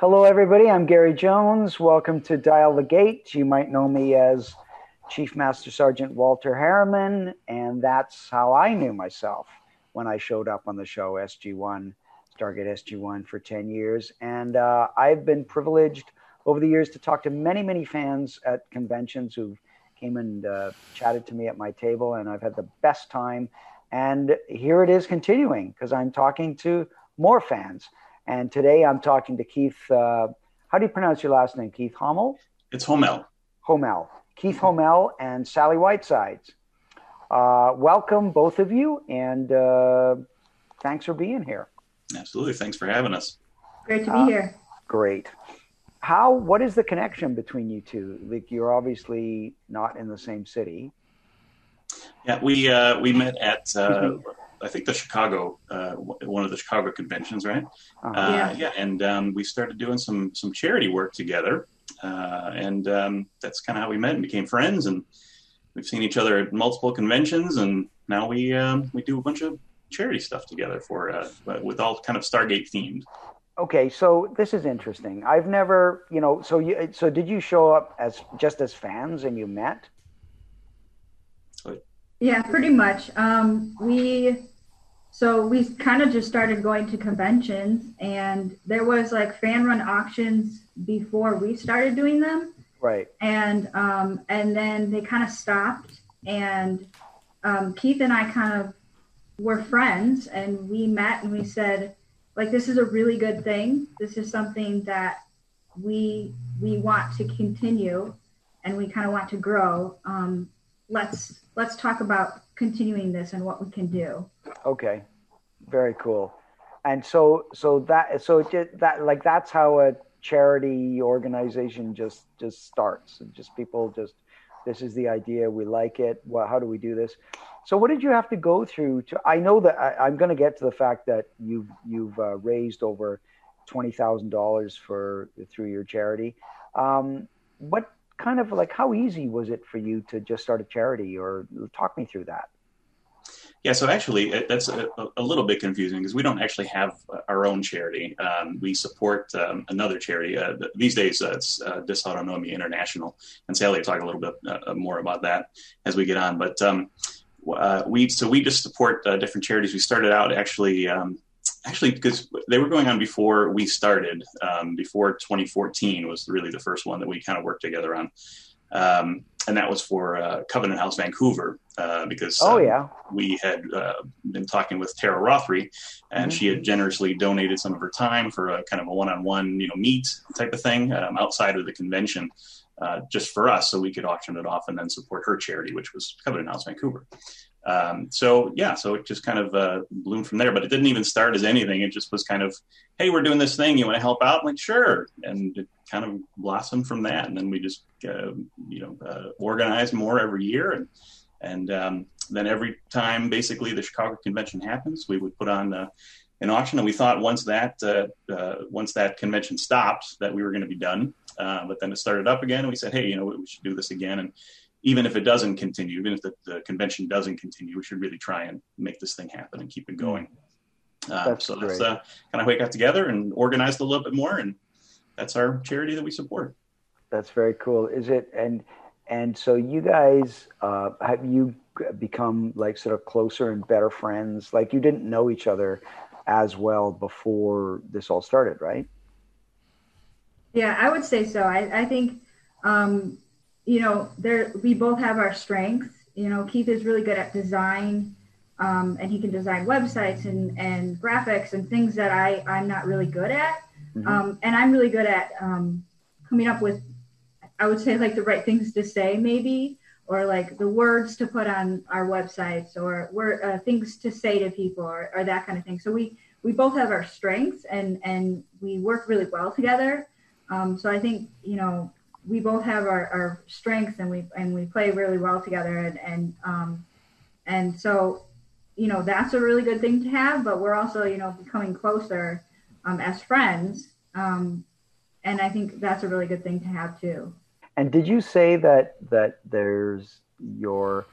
Hello, everybody. I'm Gary Jones. Welcome to Dial the Gate. You might know me as Chief Master Sergeant Walter Harriman, and that's how I knew myself when I showed up on the show SG1, Stargate SG1 for 10 years. And uh, I've been privileged over the years to talk to many, many fans at conventions who came and uh, chatted to me at my table, and I've had the best time. And here it is continuing because I'm talking to more fans. And today I'm talking to Keith. Uh, how do you pronounce your last name? Keith Hommel? It's Homel. Homel. Keith Homel and Sally Whitesides. Uh, welcome, both of you, and uh, thanks for being here. Absolutely. Thanks for having us. Great to be uh, here. Great. How? What is the connection between you two? Like, you're obviously not in the same city. Yeah, we uh, we met at uh, I think the Chicago, uh, one of the Chicago conventions, right? Uh-huh. Uh, Yeah. yeah, and um, we started doing some some charity work together, uh, and um, that's kind of how we met and became friends. And we've seen each other at multiple conventions, and now we um, we do a bunch of charity stuff together for uh, with all kind of Stargate themed. Okay, so this is interesting. I've never, you know, so you, so did you show up as just as fans and you met? Yeah, pretty much. Um, we so we kind of just started going to conventions, and there was like fan run auctions before we started doing them, Right. and um, and then they kind of stopped, and um, Keith and I kind of were friends, and we met and we said, like, this is a really good thing. This is something that we we want to continue, and we kind of want to grow. Um, let's let's talk about continuing this and what we can do. Okay, very cool. And so, so that, so it that, like, that's how a charity organization just just starts. And just people just, this is the idea. We like it. Well, how do we do this? So, what did you have to go through to? I know that I, I'm going to get to the fact that you've you've uh, raised over twenty thousand dollars for through your charity. Um, what kind of like how easy was it for you to just start a charity, or talk me through that? Yeah, so actually, that's a, a little bit confusing because we don't actually have our own charity. Um, we support um, another charity. Uh, these days, uh, it's uh, Dysautonomia International. And Sally will talk a little bit uh, more about that as we get on. But um, uh, we so we just support uh, different charities. We started out actually. Um, Actually, because they were going on before we started, um, before 2014 was really the first one that we kind of worked together on. Um, and that was for uh, Covenant House Vancouver uh, because Oh um, yeah, we had uh, been talking with Teryl Rothery, and Mhm. she had generously donated some of her time for a kind of a one-on-one, you know, meet type of thing um, outside of the convention, uh, just for us, so we could auction it off and then support her charity, which was Covenant House Vancouver. Um, so yeah, so it just kind of uh, bloomed from there. But it didn't even start as anything. It just was kind of, hey, we're doing this thing. You want to help out? I'm like, sure. And it kind of blossomed from that. And then we just, uh, you know, uh, organized more every year. And and um, then every time basically the Chicago convention happens, we would put on uh, an auction. And we thought once that uh, uh, once that convention stopped, that we were going to be done. Uh, but then it started up again, and we said, hey, you know, we should do this again. And even if it doesn't continue, even if the, the convention doesn't continue, we should really try and make this thing happen and keep it going. Uh, That's so that's uh, kind of how we got together and organized a little bit more, and that's our charity that we support. that's very cool. Is it and and so you guys uh, have you become like sort of closer and better friends? Like you didn't know each other as well before this all started, right? Yeah, I would say so. I, I think, um, you know, there we both have our strengths. You know, Keith is really good at design, um, and he can design websites and, and graphics and things that I I'm not really good at. Mhm. Um, and I'm really good at um, coming up with, I would say like the right things to say maybe, or like the words to put on our websites or word, uh, things to say to people or, or that kind of thing. So we we both have our strengths and and we work really well together. Um, so I think you know we both have our, our strengths and we and we play really well together and and um, and so you know that's a really good thing to have. But we're also you know becoming closer um, as friends, um, and I think that's a really good thing to have too. And did you say that that there's your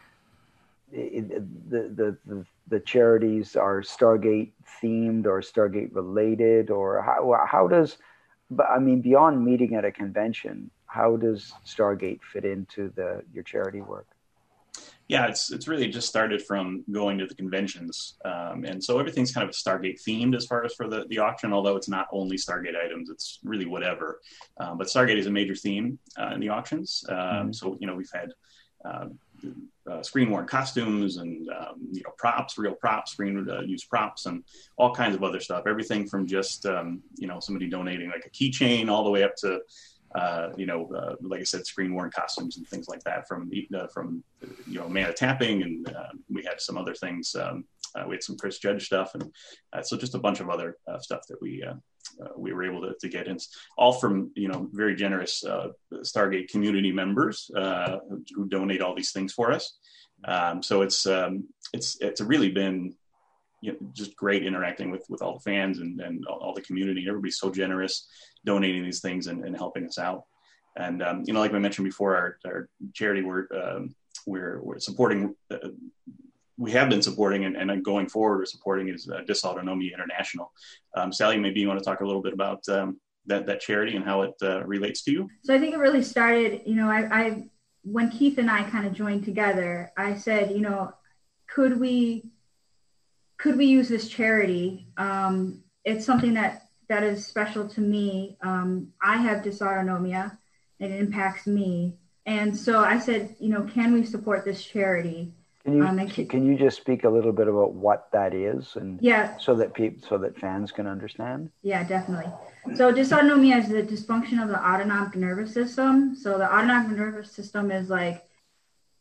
the, the the the charities are Stargate themed or Stargate related, or how how does, but I mean beyond meeting at a convention, how does Stargate fit into the your charity work? Yeah, it's it's really just started from going to the conventions, um, and so everything's kind of Stargate themed as far as for the, the auction. Although it's not only Stargate items, it's really whatever. Um, but Stargate is a major theme uh, in the auctions. Um, mm-hmm. So you know we've had uh, uh, screen worn costumes and um, you know props, real props, screen uh, used props, and all kinds of other stuff. Everything from just um, you know somebody donating like a keychain all the way up to uh, you know uh, like I said, screen worn costumes and things like that. From uh, from you know Amanda Tapping, and uh, we had some other things. Um, we had some Chris Judge stuff, and so just a bunch of other stuff that we uh, we were able to, to get in all from you know very generous uh, stargate community members uh, who, donate all these things for us um, so it's um, it's it's really been you know, just great interacting with with all the fans and, and all the community everybody's so generous donating these things and, and helping us out and um, you know like i mentioned before our, our charity we're um, we're, we're supporting uh, we have been supporting and, and going forward, we're supporting is uh, Dysautonomia International. Um, Sally, maybe you want to talk a little bit about um, that that charity and how it uh, relates to you. So I think it really started. You know, I, I when Keith and I kind of joined together, I said, you know, could we could we use this charity? Um, it's something that that is special to me. Um, I have dysautonomia, and it impacts me. And so I said, you know, can we support this charity? Can you um, can, can, you just speak a little bit about what that is, and yeah, so that people so that fans can understand? Yeah, definitely. So dysautonomia is the dysfunction of the autonomic nervous system. So the autonomic nervous system is like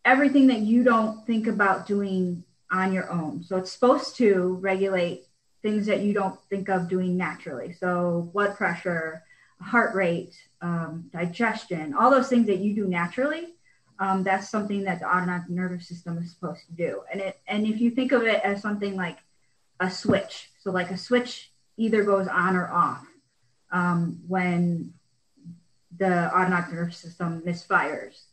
everything that you don't think about doing on your own. So it's supposed to regulate things that you don't think of doing naturally. So blood pressure, heart rate, um, digestion, all those things that you do naturally um, that's something that the autonomic nervous system is supposed to do. And it and if you think of it as something like a switch, so like a switch either goes on or off um, when the autonomic nervous system misfires.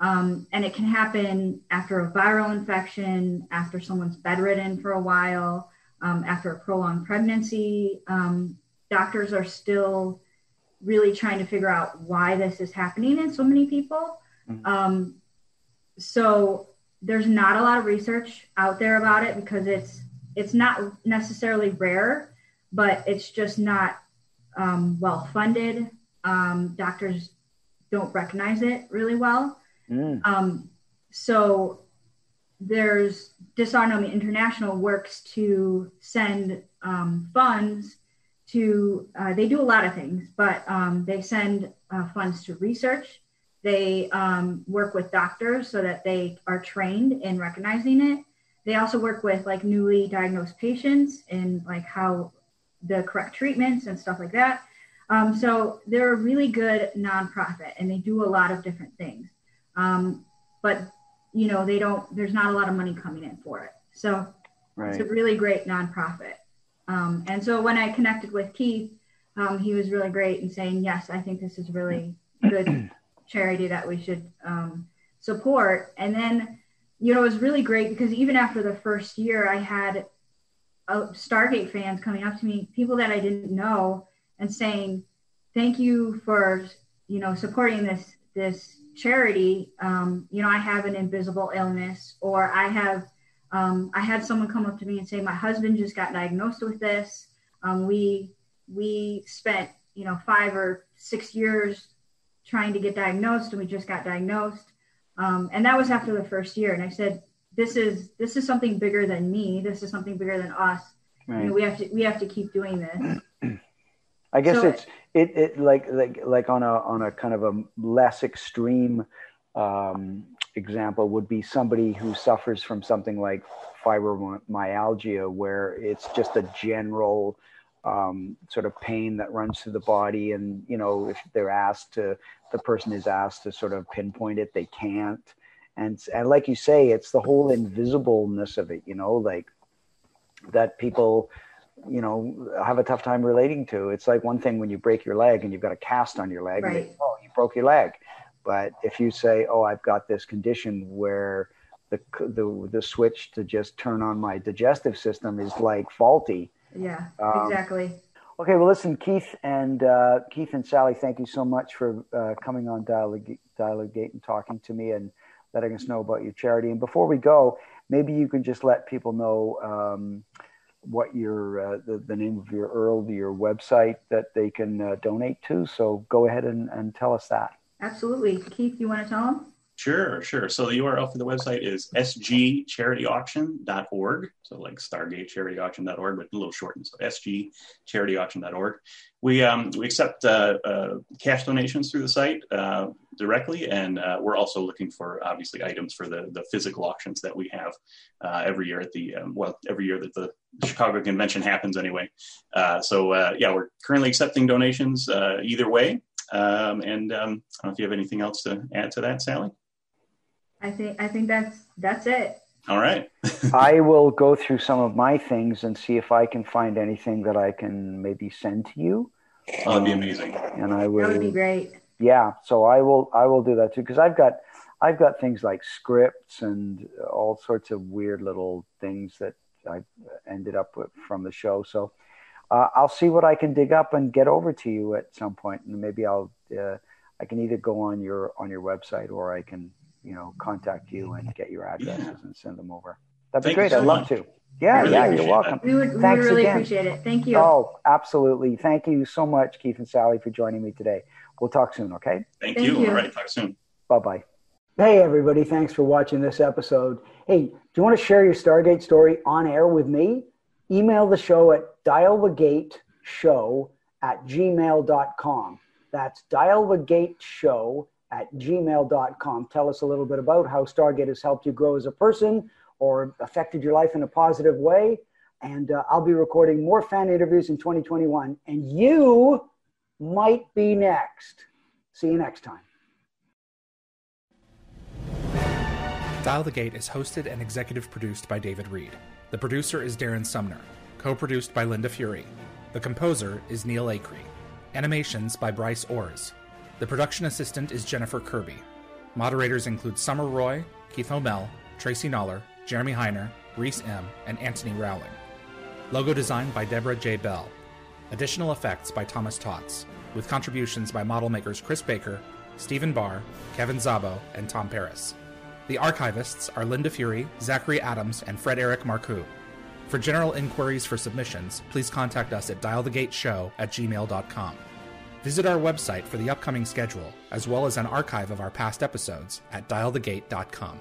Um, and it can happen after a viral infection, after someone's bedridden for a while, um, after a prolonged pregnancy. Um, doctors are still really trying to figure out why this is happening in so many people. Mm-hmm. Um, so there's not a lot of research out there about it because it's it's not necessarily rare, but it's just not um, well funded. Um, doctors don't recognize it really well. Mm. Um, so there's Dysautonomia International works to send um, funds to. Uh, they do a lot of things, but um, they send uh, funds to research they um, work with doctors so that they are trained in recognizing it. They also work with like newly diagnosed patients and like how the correct treatments and stuff like that. Um, so they're a really good nonprofit and they do a lot of different things. Um, but you know, they don't, there's not a lot of money coming in for it. So right. it's a really great nonprofit. Um, and so when I connected with Keith, um, he was really great in saying, yes, I think this is really good charity that we should um, support. And then, you know, it was really great because even after the first year, I had uh, Stargate fans coming up to me, people that I didn't know, and saying, "Thank you for you know supporting this this charity. Um, you know, I have an invisible illness, or I have." Um, I had someone come up to me and say, "My husband just got diagnosed with this. Um, we we spent you know five or six years trying to get diagnosed and we just got diagnosed um, and that was after the first year and i said this is this is something bigger than me this is something bigger than us right. we have to we have to keep doing this i guess so, it's it, it like like like on a on a kind of a less extreme um, example would be somebody who suffers from something like fibromyalgia, where it's just a general um, sort of pain that runs through the body. And, you know, if they're asked to, the person is asked to sort of pinpoint it, they can't. And, and like you say, it's the whole invisibleness of it, you know, like that people, you know, have a tough time relating to. It's like one thing when you break your leg and you've got a cast on your leg, Right. and they, oh, you broke your leg. But if you say, oh, I've got this condition where the, the, the switch to just turn on my digestive system is like faulty, Yeah, Um, exactly. Okay, well, listen, Keith and uh, Keith and Sally, thank you so much for uh, coming on Dial the, Dialogue Gate and talking to me and letting us know about your charity. And before we go, maybe you can just let people know um, what your uh, the, the name of your Earl, your website that they can uh, donate to. So go ahead and, and tell us that. Absolutely. Keith, you want to tell them? Sure, sure. So the URL for the website is sgcharityauction.org. So like stargatecharityauction.org, but a little shortened. So sgcharityauction.org. We um, we accept uh, uh, cash donations through the site uh, directly, and uh, we're also looking for obviously items for the the physical auctions that we have uh, every year at the um, well every year that the Chicago convention happens anyway. Uh, so yeah, we're currently accepting donations either way. Um, and um, I don't know if you have anything else to add to that, Sally. I think I think that's that's it. All right. I will go through some of my things and see if I can find anything that I can maybe send to you. Oh, that'd be Um, amazing. And I That will. would be great. yeah so i will i will do that too because i've got i've got things like scripts and all sorts of weird little things that i ended up with from the show so uh, i'll see what i can dig up and get over to you at some point and maybe i'll uh, i can either go on your on your website or i can you know contact you and get your addresses Yeah. and send them over that'd Thank be great so i'd love much. to yeah Really yeah you're welcome We would we Thanks would really again. appreciate it. Thank you. oh absolutely thank you so much keith and sally for joining me today we'll talk soon okay Thank, Thank you. you. All right. Talk soon. Bye bye. Hey, everybody. Thanks for watching this episode. Hey, do you want to share your Stargate story on air with me? Email the show at dialthegateshow at gmail.com. That's dialthegateshow at gmail.com. Tell us a little bit about how Stargate has helped you grow as a person or affected your life in a positive way. And uh, I'll be recording more fan interviews in 2021, and you might be next. See you next time. Dial the Gate is hosted and executive produced by David Read. The producer is Darren Sumner. Co produced by Linda Fury. The composer is Neil Acree. Animations by Bryce Orrs. The production assistant is Jennifer Kirby. Moderators include Summer Roy, Keith Homel, Tracy Noller, Jeremy Heiner, Reese M., and Anthony Rowling. Logo design by Deborah J. Bell. Additional effects by Thomas Tots, with contributions by model makers Chris Baker, Stephen Barr, Kevin Zabo, and Tom Paris. The archivists are Linda Fury, Zachary Adams, and Fred Eric Marcoux. For general inquiries for submissions, please contact us at dialthegateshow at gmail.com. Visit our website for the upcoming schedule, as well as an archive of our past episodes at dialthegate.com.